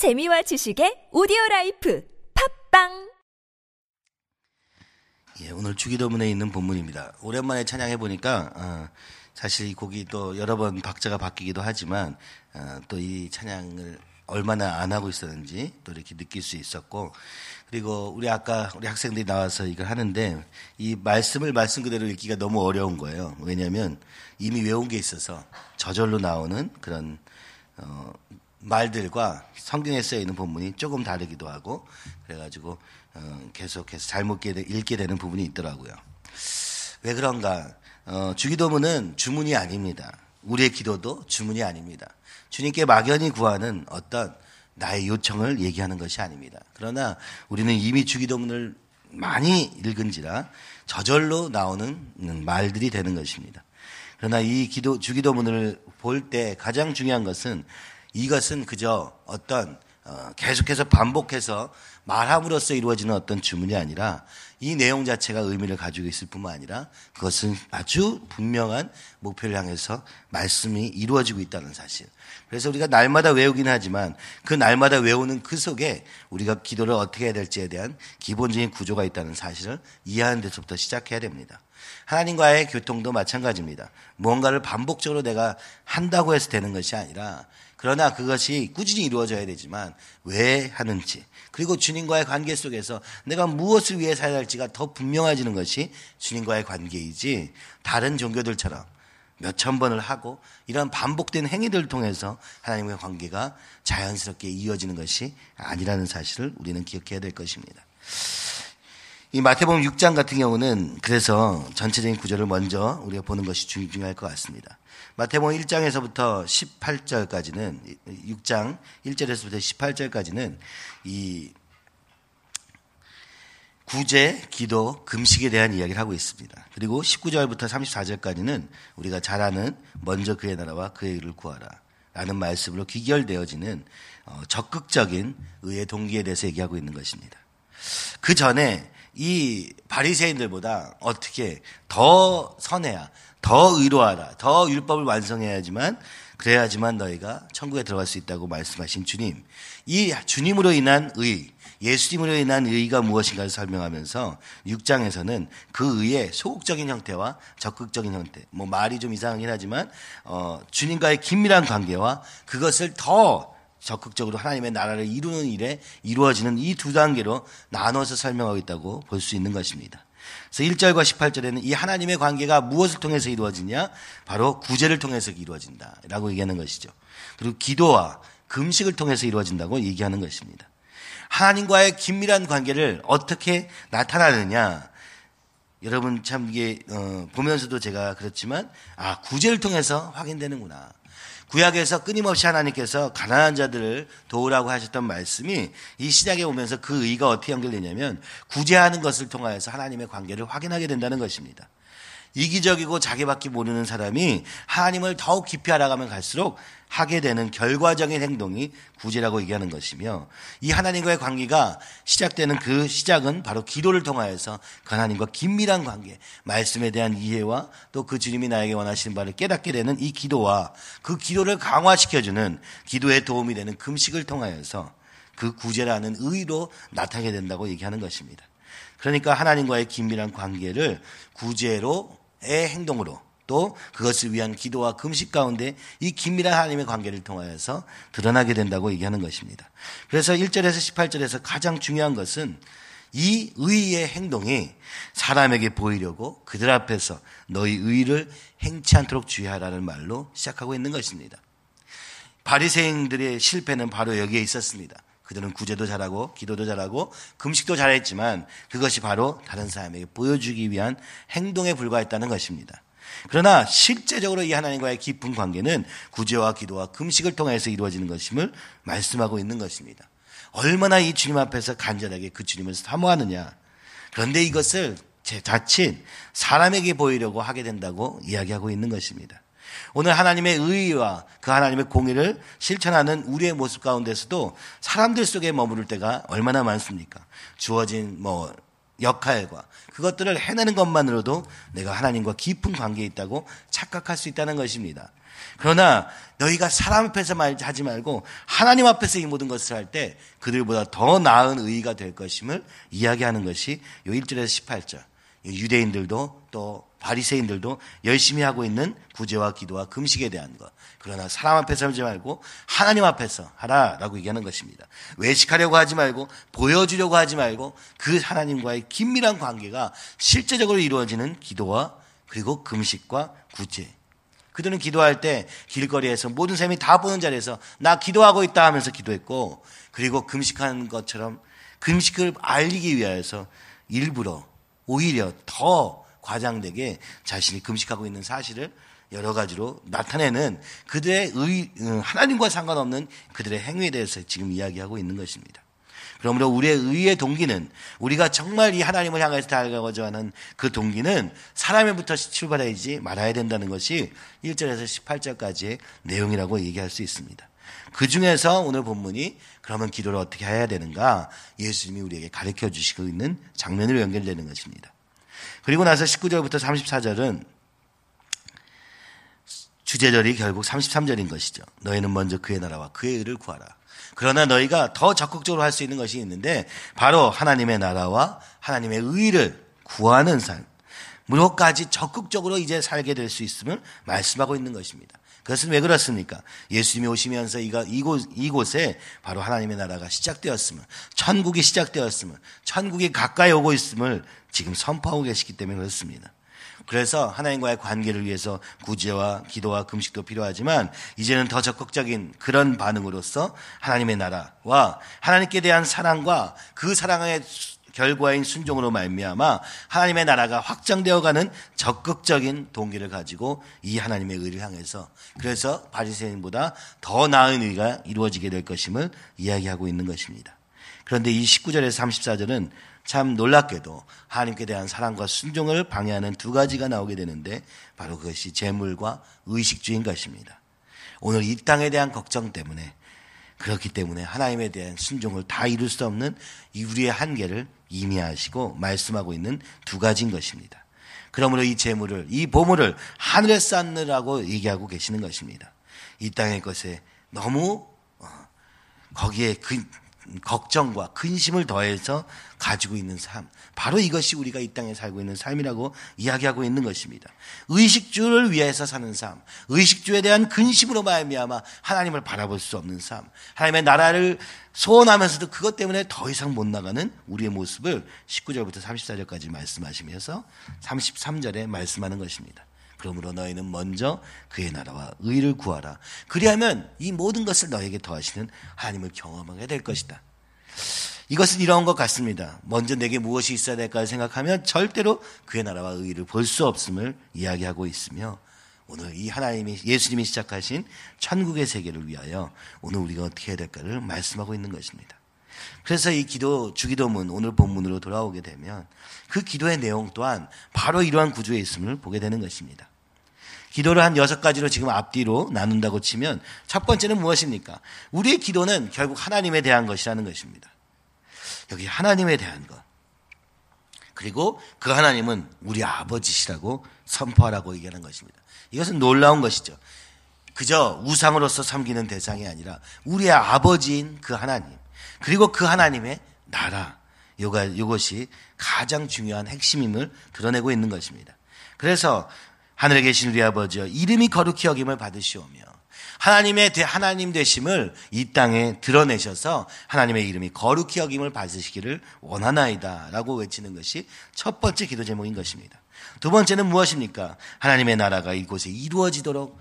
재미와 지식의 오디오 라이프 팟빵 예, 오늘 주기도문에 있는 본문입니다. 오랜만에 찬양해 보니까 어, 사실 이 곡이 또 여러 번 박자가 바뀌기도 하지만 어, 또 이 찬양을 얼마나 안 하고 있었는지 또 이렇게 느낄 수 있었고 그리고 우리 아까 우리 학생들이 나와서 이걸 하는데 이 말씀을 말씀 그대로 읽기가 너무 어려운 거예요. 왜냐하면 이미 외운 게 있어서 저절로 나오는 그런 어, 말들과 성경에 쓰여 있는 본문이 조금 다르기도 하고 그래가지고 어, 계속해서 잘못 읽게 되는 부분이 있더라고요. 왜 그런가? 어, 주기도문은 주문이 아닙니다. 우리의 기도도 주문이 아닙니다. 주님께 막연히 구하는 어떤 나의 요청을 얘기하는 것이 아닙니다. 그러나 우리는 이미 주기도문을 많이 읽은지라 저절로 나오는 말들이 되는 것입니다. 그러나 이 기도, 주기도문을 볼 때 가장 중요한 것은 이것은 그저 어떤 어, 계속해서 반복해서 말함으로써 이루어지는 어떤 주문이 아니라 이 내용 자체가 의미를 가지고 있을 뿐만 아니라 그것은 아주 분명한 목표를 향해서 말씀이 이루어지고 있다는 사실. 그래서 우리가 날마다 외우긴 하지만 그 날마다 외우는 그 속에 우리가 기도를 어떻게 해야 될지에 대한 기본적인 구조가 있다는 사실을 이해하는 데서부터 시작해야 됩니다. 하나님과의 교통도 마찬가지입니다. 무언가를 반복적으로 내가 한다고 해서 되는 것이 아니라 그러나 그것이 꾸준히 이루어져야 되지만 왜 하는지 그리고 주님과의 관계 속에서 내가 무엇을 위해 살아야 할지가 더 분명해지는 것이 주님과의 관계이지 다른 종교들처럼 몇천 번을 하고 이런 반복된 행위들을 통해서 하나님과의 관계가 자연스럽게 이어지는 것이 아니라는 사실을 우리는 기억해야 될 것입니다. 이 마태복음 6장 같은 경우는 그래서 전체적인 구절을 먼저 우리가 보는 것이 중요할 것 같습니다. 마태복음 1장에서부터 18절까지는 6장 1절에서부터 18절까지는 이 구제, 기도, 금식에 대한 이야기를 하고 있습니다. 그리고 19절부터 34절까지는 우리가 잘 아는 먼저 그의 나라와 그의 일을 구하라 라는 말씀으로 귀결되어지는 어, 적극적인 의의 동기에 대해서 얘기하고 있는 것입니다. 그 전에 이 바리새인들보다 어떻게 더 선해야 더 의로하라. 더 율법을 완성해야지만 그래야지만 너희가 천국에 들어갈 수 있다고 말씀하신 주님. 이 주님으로 인한 의, 예수님으로 인한 의가 무엇인가를 설명하면서 6장에서는 그 의의 소극적인 형태와 적극적인 형태, 뭐 말이 좀 이상하긴 하지만 어, 주님과의 긴밀한 관계와 그것을 더 적극적으로 하나님의 나라를 이루는 일에 이루어지는 이 두 단계로 나눠서 설명하고 있다고 볼 수 있는 것입니다. 그래서 1절과 18절에는 이 하나님의 관계가 무엇을 통해서 이루어지냐? 바로 구제를 통해서 이루어진다. 라고 얘기하는 것이죠. 그리고 기도와 금식을 통해서 이루어진다고 얘기하는 것입니다. 하나님과의 긴밀한 관계를 어떻게 나타나느냐? 여러분 참 이게 어, 보면서도 제가 그렇지만 아 구제를 통해서 확인되는구나. 구약에서 끊임없이 하나님께서 가난한 자들을 도우라고 하셨던 말씀이 이 시작에 오면서 그 의가 어떻게 연결되냐면 구제하는 것을 통하여서 하나님의 관계를 확인하게 된다는 것입니다. 이기적이고 자기밖에 모르는 사람이 하나님을 더욱 깊이 알아가면 갈수록 하게 되는 결과적인 행동이 구제라고 얘기하는 것이며 이 하나님과의 관계가 시작되는 그 시작은 바로 기도를 통하여서 그 하나님과 긴밀한 관계, 말씀에 대한 이해와 또 그 주님이 나에게 원하시는 바를 깨닫게 되는 이 기도와 그 기도를 강화시켜주는 기도에 도움이 되는 금식을 통하여서 그 구제라는 의로 나타나게 된다고 얘기하는 것입니다. 그러니까 하나님과의 긴밀한 관계를 구제로의 행동으로 또 그것을 위한 기도와 금식 가운데 이 긴밀한 하나님의 관계를 통하여서 드러나게 된다고 얘기하는 것입니다. 그래서 1절에서 18절에서 가장 중요한 것은 이 의의 행동이 사람에게 보이려고 그들 앞에서 너희 의를 행치 않도록 주의하라는 말로 시작하고 있는 것입니다. 바리새인들의 실패는 바로 여기에 있었습니다. 그들은 구제도 잘하고 기도도 잘하고 금식도 잘했지만 그것이 바로 다른 사람에게 보여주기 위한 행동에 불과했다는 것입니다. 그러나 실제적으로 이 하나님과의 깊은 관계는 구제와 기도와 금식을 통해서 이루어지는 것임을 말씀하고 있는 것입니다. 얼마나 이 주님 앞에서 간절하게 그 주님을 사모하느냐. 그런데 이것을 제 자칫 사람에게 보이려고 하게 된다고 이야기하고 있는 것입니다. 오늘 하나님의 의와 그 하나님의 공의를 실천하는 우리의 모습 가운데서도 사람들 속에 머무를 때가 얼마나 많습니까? 주어진 뭐 역할과 그것들을 해내는 것만으로도 내가 하나님과 깊은 관계에 있다고 착각할 수 있다는 것입니다. 그러나 너희가 사람 앞에서 하지 말고 하나님 앞에서 이 모든 것을 할 때 그들보다 더 나은 의의가 될 것임을 이야기하는 것이 요 1절에서 18절. 유대인들도 또 바리새인들도 열심히 하고 있는 구제와 기도와 금식에 대한 것. 그러나 사람 앞에서 하지 말고 하나님 앞에서 하라라고 얘기하는 것입니다. 외식하려고 하지 말고 보여주려고 하지 말고 그 하나님과의 긴밀한 관계가 실제적으로 이루어지는 기도와 그리고 금식과 구제. 그들은 기도할 때 길거리에서 모든 사람이 다 보는 자리에서 나 기도하고 있다 하면서 기도했고 그리고 금식하는 것처럼 금식을 알리기 위하여서 일부러 오히려 더 과장되게 자신이 금식하고 있는 사실을 여러 가지로 나타내는 그들의 의, 어, 하나님과 상관없는 그들의 행위에 대해서 지금 이야기하고 있는 것입니다. 그러므로 우리의 의의 동기는 우리가 정말 이 하나님을 향해서 달려가고자 하는 그 동기는 사람에부터 출발하지 말아야 된다는 것이 1절에서 18절까지의 내용이라고 얘기할 수 있습니다. 그 중에서 오늘 본문이 그러면 기도를 어떻게 해야 되는가 예수님이 우리에게 가르쳐 주시고 있는 장면으로 연결되는 것입니다. 그리고 나서 19절부터 34절은 주제절이 결국 33절인 것이죠. 너희는 먼저 그의 나라와 그의 의를 구하라. 그러나 너희가 더 적극적으로 할 수 있는 것이 있는데 바로 하나님의 나라와 하나님의 의를 구하는 삶. 무엇까지 적극적으로 이제 살게 될 수 있음을 말씀하고 있는 것입니다. 그것은 왜 그렇습니까? 예수님이 오시면서 이곳, 이곳에 바로 하나님의 나라가 시작되었음을, 천국이 시작되었음을, 천국이 가까이 오고 있음을 지금 선포하고 계시기 때문에 그렇습니다. 그래서 하나님과의 관계를 위해서 구제와 기도와 금식도 필요하지만 이제는 더 적극적인 그런 반응으로서 하나님의 나라와 하나님께 대한 사랑과 그 사랑의 결과인 순종으로 말미암아 하나님의 나라가 확장되어가는 적극적인 동기를 가지고 이 하나님의 의를 향해서 그래서 바리새인보다 더 나은 의가 이루어지게 될 것임을 이야기하고 있는 것입니다. 그런데 이 19절에서 34절은 참 놀랍게도 하나님께 대한 사랑과 순종을 방해하는 두 가지가 나오게 되는데 바로 그것이 재물과 의식주인 것입니다. 오늘 이 땅에 대한 걱정 때문에 그렇기 때문에 하나님에 대한 순종을 다 이룰 수 없는 우리의 한계를 이미하시고 말씀하고 있는 두 가지인 것입니다. 그러므로 이 재물을 이 보물을 하늘에 쌓느라고 얘기하고 계시는 것입니다. 이 땅의 것에 너무 어, 거기에 그 걱정과 근심을 더해서 가지고 있는 삶. 바로 이것이 우리가 이 땅에 살고 있는 삶이라고 이야기하고 있는 것입니다. 의식주를 위해서 사는 삶. 의식주에 대한 근심으로 말미암아 하나님을 바라볼 수 없는 삶. 하나님의 나라를 소원하면서도 그것 때문에 더 이상 못 나가는 우리의 모습을 19절부터 34절까지 말씀하시면서 33절에 말씀하는 것입니다. 그러므로 너희는 먼저 그의 나라와 의를 구하라. 그리하면 이 모든 것을 너에게 더하시는 하나님을 경험하게 될 것이다. 이것은 이러한 것 같습니다. 먼저 내게 무엇이 있어야 될까 생각하면 절대로 그의 나라와 의를 볼 수 없음을 이야기하고 있으며 오늘 이 하나님이 예수님이 시작하신 천국의 세계를 위하여 오늘 우리가 어떻게 해야 될까를 말씀하고 있는 것입니다. 그래서 이 기도 주기도문 오늘 본문으로 돌아오게 되면 그 기도의 내용 또한 바로 이러한 구조에 있음을 보게 되는 것입니다. 기도를 한 여섯 가지로 지금 앞뒤로 나눈다고 치면 첫 번째는 무엇입니까? 우리의 기도는 결국 하나님에 대한 것이라는 것입니다. 여기 하나님에 대한 것. 그리고 그 하나님은 우리 아버지시라고 선포하라고 얘기하는 것입니다. 이것은 놀라운 것이죠. 그저 우상으로서 섬기는 대상이 아니라 우리의 아버지인 그 하나님, 그리고 그 하나님의 나라, 요가, 요것이 가장 중요한 핵심임을 드러내고 있는 것입니다. 그래서 하늘에 계신 우리 아버지여 이름이 거룩히 여김을 받으시오며 하나님의 하나님 되심을 이 땅에 드러내셔서 하나님의 이름이 거룩히 여김을 받으시기를 원하나이다라고 외치는 것이 첫 번째 기도 제목인 것입니다. 두 번째는 무엇입니까? 하나님의 나라가 이곳에 이루어지도록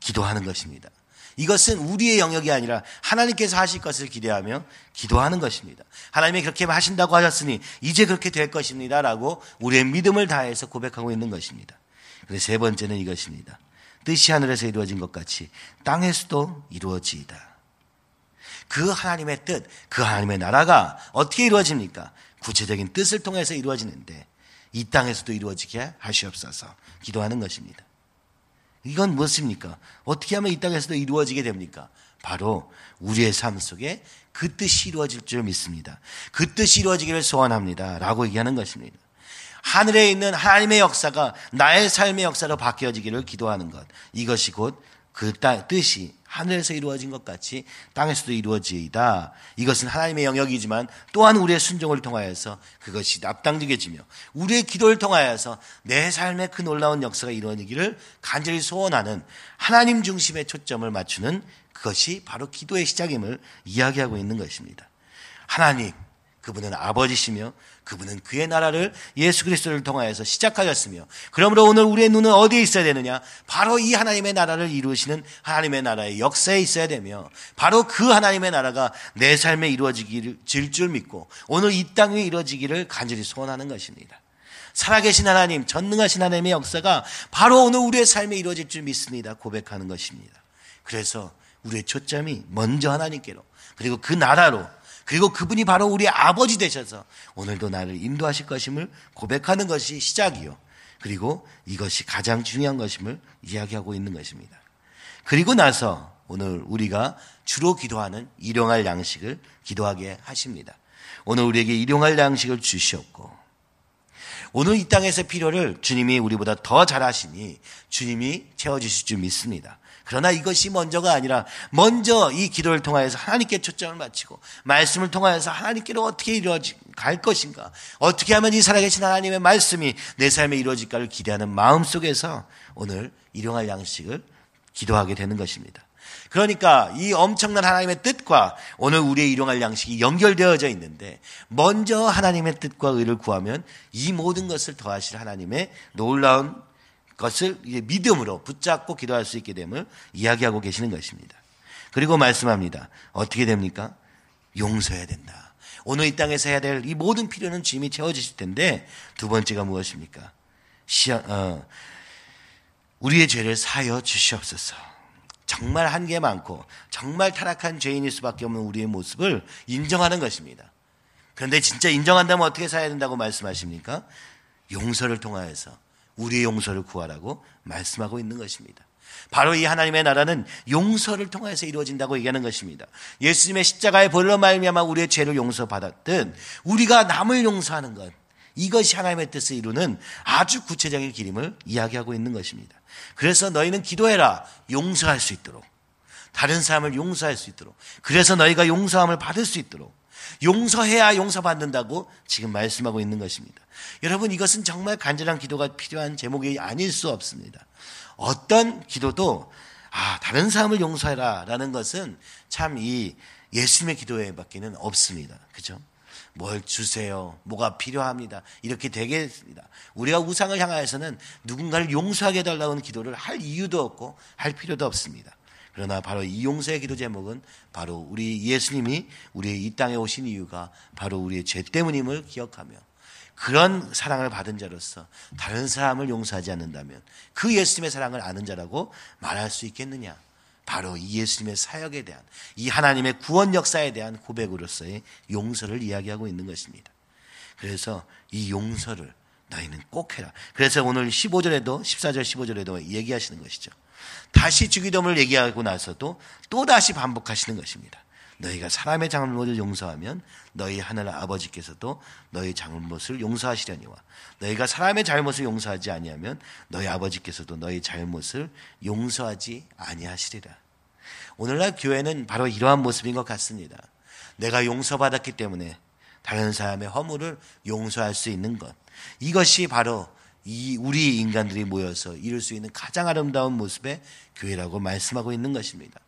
기도하는 것입니다. 이것은 우리의 영역이 아니라 하나님께서 하실 것을 기대하며 기도하는 것입니다. 하나님이 그렇게 하신다고 하셨으니 이제 그렇게 될 것입니다라고 우리의 믿음을 다해서 고백하고 있는 것입니다. 그래서 세 번째는 이것입니다. 뜻이 하늘에서 이루어진 것 같이 땅에서도 이루어지이다. 그 하나님의 뜻, 그 하나님의 나라가 어떻게 이루어집니까? 구체적인 뜻을 통해서 이루어지는데 이 땅에서도 이루어지게 하시옵소서 기도하는 것입니다. 이건 무엇입니까? 어떻게 하면 이 땅에서도 이루어지게 됩니까? 바로 우리의 삶 속에 그 뜻이 이루어질 줄 믿습니다. 그 뜻이 이루어지기를 소원합니다. 라고 얘기하는 것입니다. 하늘에 있는 하나님의 역사가 나의 삶의 역사로 바뀌어지기를 기도하는 것. 이것이 곧 그 뜻이 하늘에서 이루어진 것 같이 땅에서도 이루어지이다. 이것은 하나님의 영역이지만 또한 우리의 순종을 통하여서 그것이 납당되게지며 우리의 기도를 통하여서 내 삶의 그 놀라운 역사가 이루어지기를 간절히 소원하는 하나님 중심의 초점을 맞추는 그것이 바로 기도의 시작임을 이야기하고 있는 것입니다. 하나님, 그분은 아버지시며 그분은 그의 나라를 예수 그리스도를 통하여서 시작하셨으며 그러므로 오늘 우리의 눈은 어디에 있어야 되느냐? 바로 이 하나님의 나라를 이루시는 하나님의 나라의 역사에 있어야 되며 바로 그 하나님의 나라가 내 삶에 이루어지기를 질줄 믿고 오늘 이 땅에 이루어지기를 간절히 소원하는 것입니다. 살아계신 하나님, 전능하신 하나님의 역사가 바로 오늘 우리의 삶에 이루어질 줄 믿습니다. 고백하는 것입니다. 그래서 우리의 초점이 먼저 하나님께로 그리고 그 나라로 그리고 그분이 바로 우리 아버지 되셔서 오늘도 나를 인도하실 것임을 고백하는 것이 시작이요. 그리고 이것이 가장 중요한 것임을 이야기하고 있는 것입니다. 그리고 나서 오늘 우리가 주로 기도하는 일용할 양식을 기도하게 하십니다. 오늘 우리에게 일용할 양식을 주시었고 오늘 이 땅에서 필요를 주님이 우리보다 더 잘하시니 주님이 채워주실 줄 믿습니다. 그러나 이것이 먼저가 아니라 먼저 이 기도를 통하여서 하나님께 초점을 맞추고 말씀을 통하여서 하나님께로 어떻게 이루어질 갈 것인가 어떻게 하면 이 살아계신 하나님의 말씀이 내 삶에 이루어질까를 기대하는 마음 속에서 오늘 일용할 양식을 기도하게 되는 것입니다. 그러니까 이 엄청난 하나님의 뜻과 오늘 우리의 일용할 양식이 연결되어져 있는데 먼저 하나님의 뜻과 의를 구하면 이 모든 것을 더하실 하나님의 놀라운 것을 믿음으로 붙잡고 기도할 수 있게 됨을 이야기하고 계시는 것입니다. 그리고 말씀합니다. 어떻게 됩니까? 용서해야 된다. 오늘 이 땅에서 해야 될 이 모든 필요는 주님이 채워주실 텐데 두 번째가 무엇입니까? 시어, 어, 우리의 죄를 사여 주시옵소서. 정말 한계 많고 정말 타락한 죄인일 수밖에 없는 우리의 모습을 인정하는 것입니다. 그런데 진짜 인정한다면 어떻게 살아야 된다고 말씀하십니까? 용서를 통하여서 우리의 용서를 구하라고 말씀하고 있는 것입니다. 바로 이 하나님의 나라는 용서를 통해서 이루어진다고 얘기하는 것입니다. 예수님의 십자가의 벌로 말미암아 우리의 죄를 용서받았든 우리가 남을 용서하는 것 이것이 하나님의 뜻을 이루는 아주 구체적인 기림을 이야기하고 있는 것입니다. 그래서 너희는 기도해라 용서할 수 있도록 다른 사람을 용서할 수 있도록 그래서 너희가 용서함을 받을 수 있도록 용서해야 용서받는다고 지금 말씀하고 있는 것입니다. 여러분 이것은 정말 간절한 기도가 필요한 제목이 아닐 수 없습니다. 어떤 기도도 아 다른 사람을 용서해라 라는 것은 참 이 예수님의 기도에 밖에는 없습니다. 그죠? 뭘 주세요. 뭐가 필요합니다. 이렇게 되겠습니다. 우리가 우상을 향하여서는 누군가를 용서하게 해달라는 기도를 할 이유도 없고 할 필요도 없습니다. 그러나 바로 이 용서의 기도 제목은 바로 우리 예수님이 우리 이 땅에 오신 이유가 바로 우리의 죄 때문임을 기억하며 그런 사랑을 받은 자로서 다른 사람을 용서하지 않는다면 그 예수님의 사랑을 아는 자라고 말할 수 있겠느냐? 바로 이 예수님의 사역에 대한 이 하나님의 구원 역사에 대한 고백으로서의 용서를 이야기하고 있는 것입니다. 그래서 이 용서를 너희는 꼭 해라. 그래서 오늘 15절에도 14절 15절에도 얘기하시는 것이죠. 다시 주기도문을 얘기하고 나서도 또 다시 반복하시는 것입니다. 너희가 사람의 잘못을 용서하면 너희 하늘 아버지께서도 너희 잘못을 용서하시려니와 너희가 사람의 잘못을 용서하지 아니하면 너희 아버지께서도 너희 잘못을 용서하지 아니하시리라. 오늘날 교회는 바로 이러한 모습인 것 같습니다. 내가 용서받았기 때문에 다른 사람의 허물을 용서할 수 있는 것. 이것이 바로 이 우리 인간들이 모여서 이룰 수 있는 가장 아름다운 모습의 교회라고 말씀하고 있는 것입니다.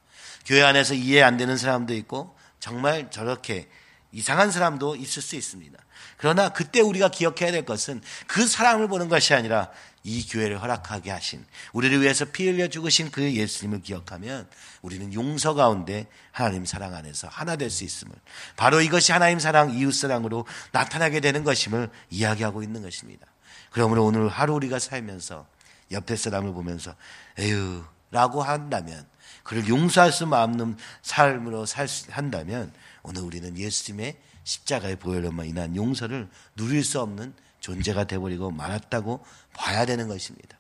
교회 안에서 이해 안 되는 사람도 있고 정말 저렇게 이상한 사람도 있을 수 있습니다. 그러나 그때 우리가 기억해야 될 것은 그 사람을 보는 것이 아니라 이 교회를 허락하게 하신 우리를 위해서 피 흘려 죽으신 그 예수님을 기억하면 우리는 용서 가운데 하나님 사랑 안에서 하나 될 수 있음을 바로 이것이 하나님 사랑 이웃 사랑으로 나타나게 되는 것임을 이야기하고 있는 것입니다. 그러므로 오늘 하루 우리가 살면서 옆에 사람을 보면서 에휴 라고 한다면 그를 용서할 수 없는 삶으로 살 한다면 오늘 우리는 예수님의 십자가의 보혈로만 인한 용서를 누릴 수 없는 존재가 되어버리고 말았다고 봐야 되는 것입니다.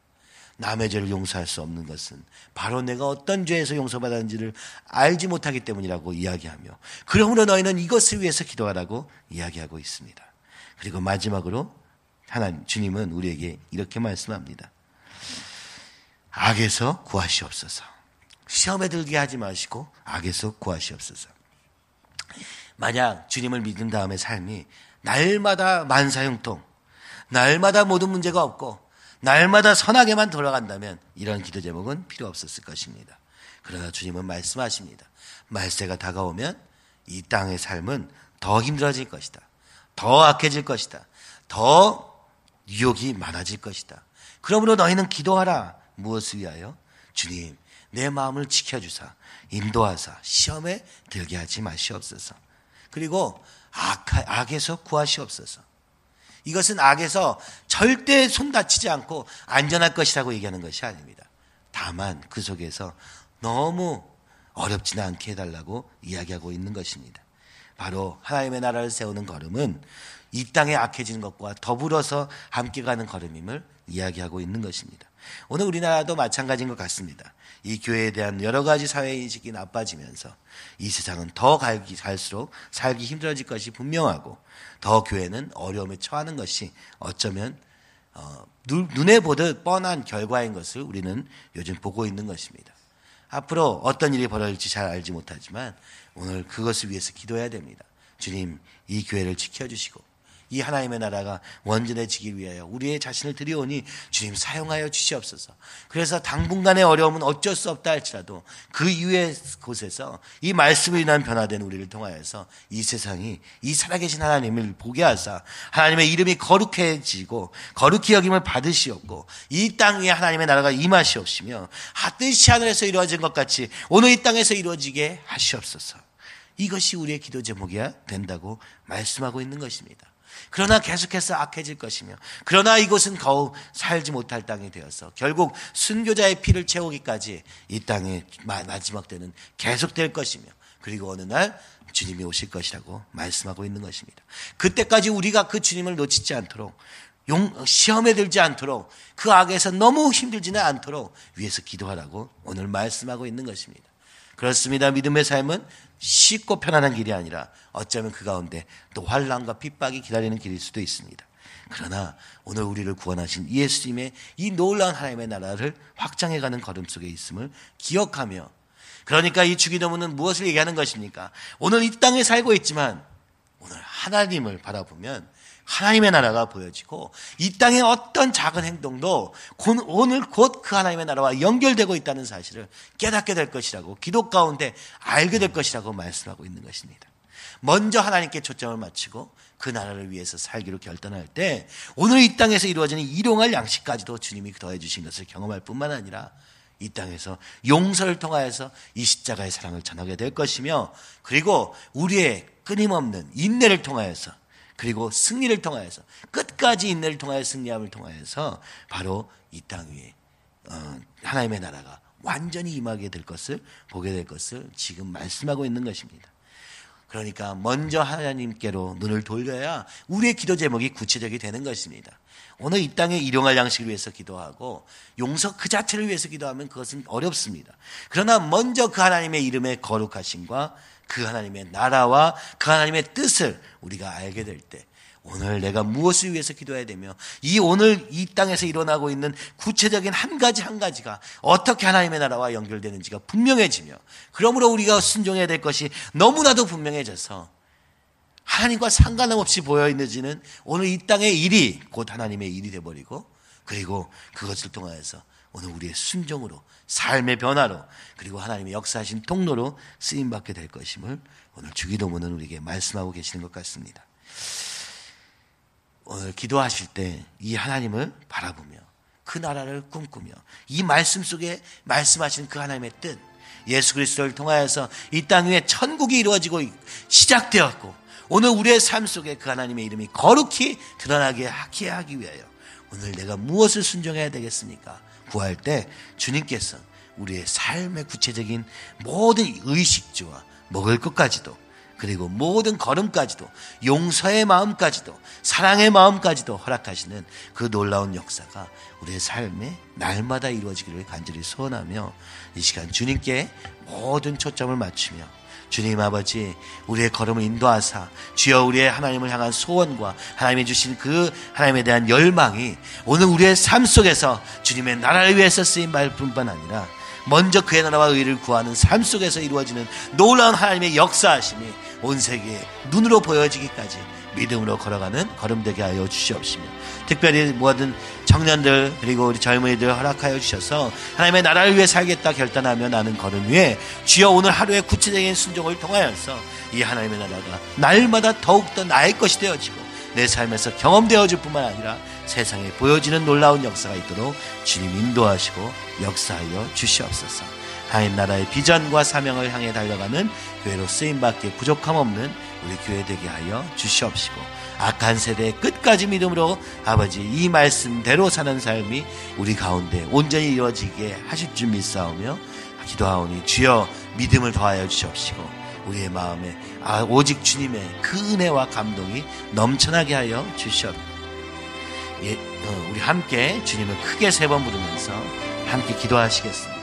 남의 죄를 용서할 수 없는 것은 바로 내가 어떤 죄에서 용서받았는지를 알지 못하기 때문이라고 이야기하며 그러므로 너희는 이것을 위해서 기도하라고 이야기하고 있습니다. 그리고 마지막으로 하나님 주님은 우리에게 이렇게 말씀합니다. 악에서 구하시옵소서. 시험에 들게 하지 마시고 악에서 구하시옵소서. 만약 주님을 믿은 다음에 삶이 날마다 만사형통, 날마다 모든 문제가 없고 날마다 선하게만 돌아간다면 이런 기도 제목은 필요 없었을 것입니다. 그러나 주님은 말씀하십니다. 말세가 다가오면 이 땅의 삶은 더 힘들어질 것이다. 더 악해질 것이다. 더 유혹이 많아질 것이다. 그러므로 너희는 기도하라. 무엇을 위하여? 주님, 내 마음을 지켜주사, 인도하사, 시험에 들게 하지 마시옵소서. 그리고 악, 악에서 구하시옵소서. 이것은 악에서 절대 손 다치지 않고 안전할 것이라고 얘기하는 것이 아닙니다. 다만 그 속에서 너무 어렵지는 않게 해달라고 이야기하고 있는 것입니다. 바로 하나님의 나라를 세우는 걸음은 이 땅에 악해지는 것과 더불어서 함께 가는 걸음임을 이야기하고 있는 것입니다. 오늘 우리나라도 마찬가지인 것 같습니다. 이 교회에 대한 여러 가지 사회인식이 나빠지면서 이 세상은 더 갈기, 갈수록 살기 힘들어질 것이 분명하고 더 교회는 어려움에 처하는 것이 어쩌면 어, 눈에 보듯 뻔한 결과인 것을 우리는 요즘 보고 있는 것입니다. 앞으로 어떤 일이 벌어질지 잘 알지 못하지만 오늘 그것을 위해서 기도해야 됩니다. 주님, 이 교회를 지켜주시고 이 하나님의 나라가 원전해지기 위하여 우리의 자신을 드리오니 주님 사용하여 주시옵소서. 그래서 당분간의 어려움은 어쩔 수 없다 할지라도 그 이후의 곳에서 이 말씀을 인한 변화된 우리를 통하여서 이 세상이 이 살아계신 하나님을 보게 하사 하나님의 이름이 거룩해지고 거룩히 여김을 받으시옵고 이 땅 위에 하나님의 나라가 임하시옵시며 하뜻이 하늘에서 이루어진 것 같이 오늘 이 땅에서 이루어지게 하시옵소서. 이것이 우리의 기도 제목이야 된다고 말씀하고 있는 것입니다. 그러나 계속해서 악해질 것이며 그러나 이곳은 거우 살지 못할 땅이 되어서 결국 순교자의 피를 채우기까지 이 땅의 마지막 때는 계속될 것이며 그리고 어느 날 주님이 오실 것이라고 말씀하고 있는 것입니다. 그때까지 우리가 그 주님을 놓치지 않도록 용, 시험에 들지 않도록 그 악에서 너무 힘들지는 않도록 위해서 기도하라고 오늘 말씀하고 있는 것입니다. 그렇습니다. 믿음의 삶은 쉽고 편안한 길이 아니라 어쩌면 그 가운데 또 환란과 핍박이 기다리는 길일 수도 있습니다. 그러나 오늘 우리를 구원하신 예수님의 이 놀라운 하나님의 나라를 확장해가는 걸음 속에 있음을 기억하며 그러니까 이 주기도문은 무엇을 얘기하는 것입니까? 오늘 이 땅에 살고 있지만 오늘 하나님을 바라보면 하나님의 나라가 보여지고 이 땅의 어떤 작은 행동도 오늘 곧 그 하나님의 나라와 연결되고 있다는 사실을 깨닫게 될 것이라고 기도 가운데 알게 될 것이라고 말씀하고 있는 것입니다. 먼저 하나님께 초점을 맞추고 그 나라를 위해서 살기로 결단할 때 오늘 이 땅에서 이루어지는 일용할 양식까지도 주님이 더해 주신 것을 경험할 뿐만 아니라 이 땅에서 용서를 통하여서 이 십자가의 사랑을 전하게 될 것이며 그리고 우리의 끊임없는 인내를 통하여서 그리고 승리를 통하여서 끝까지 인내를 통하여 승리함을 통하여서 바로 이 땅 위에 어, 하나님의 나라가 완전히 임하게 될 것을 보게 될 것을 지금 말씀하고 있는 것입니다. 그러니까 먼저 하나님께로 눈을 돌려야 우리의 기도 제목이 구체적이 되는 것입니다. 오늘 이 땅에 일용할 양식을 위해서 기도하고 용서 그 자체를 위해서 기도하면 그것은 어렵습니다. 그러나 먼저 그 하나님의 이름의 거룩하심과 그 하나님의 나라와 그 하나님의 뜻을 우리가 알게 될 때 오늘 내가 무엇을 위해서 기도해야 되며 이 오늘 이 땅에서 일어나고 있는 구체적인 한 가지 한 가지가 어떻게 하나님의 나라와 연결되는지가 분명해지며 그러므로 우리가 순종해야 될 것이 너무나도 분명해져서 하나님과 상관없이 보여 있는지는 오늘 이 땅의 일이 곧 하나님의 일이 되어버리고 그리고 그것을 통하여서 오늘 우리의 순종으로 삶의 변화로 그리고 하나님의 역사하신 통로로 쓰임 받게 될 것임을 오늘 주기도문은 우리에게 말씀하고 계시는 것 같습니다. 오늘 기도하실 때 이 하나님을 바라보며 그 나라를 꿈꾸며 이 말씀 속에 말씀하신 그 하나님의 뜻 예수 그리스도를 통하여서 이 땅 위에 천국이 이루어지고 시작되었고 오늘 우리의 삶 속에 그 하나님의 이름이 거룩히 드러나게 하기 위하여 오늘 내가 무엇을 순종해야 되겠습니까? 구할 때 주님께서 우리의 삶의 구체적인 모든 의식주와 먹을 것까지도 그리고 모든 걸음까지도 용서의 마음까지도 사랑의 마음까지도 허락하시는 그 놀라운 역사가 우리의 삶에 날마다 이루어지기를 간절히 소원하며 이 시간 주님께 모든 초점을 맞추며 주님 아버지 우리의 걸음을 인도하사 주여 우리의 하나님을 향한 소원과 하나님이 주신 그 하나님에 대한 열망이 오늘 우리의 삶 속에서 주님의 나라를 위해서 쓰인 말뿐만 아니라 먼저 그의 나라와 의를 구하는 삶 속에서 이루어지는 놀라운 하나님의 역사하심이 온 세계에 눈으로 보여지기까지 믿음으로 걸어가는 걸음되게 하여 주시옵시며 특별히 모든 청년들 그리고 우리 젊은이들 허락하여 주셔서 하나님의 나라를 위해 살겠다 결단하며 나는 걸음 위에 주여 오늘 하루의 구체적인 순종을 통하여서 이 하나님의 나라가 날마다 더욱더 나의 것이 되어지고 내 삶에서 경험되어질 뿐만 아니라 세상에 보여지는 놀라운 역사가 있도록 주님 인도하시고 역사하여 주시옵소서. 하나님 나라의 비전과 사명을 향해 달려가는 교회로 쓰임받기에 부족함 없는 우리 교회 되게 하여 주시옵시고 악한 세대의 끝까지 믿음으로 아버지 이 말씀대로 사는 삶이 우리 가운데 온전히 이루어지게 하실 줄 믿사오며 기도하오니 주여 믿음을 더하여 주시옵시고 우리의 마음에 아, 오직 주님의 그 은혜와 감동이 넘쳐나게 하여 주시옵소서. 예, 어, 우리 함께 주님을 크게 세 번 부르면서 함께 기도하시겠습니다.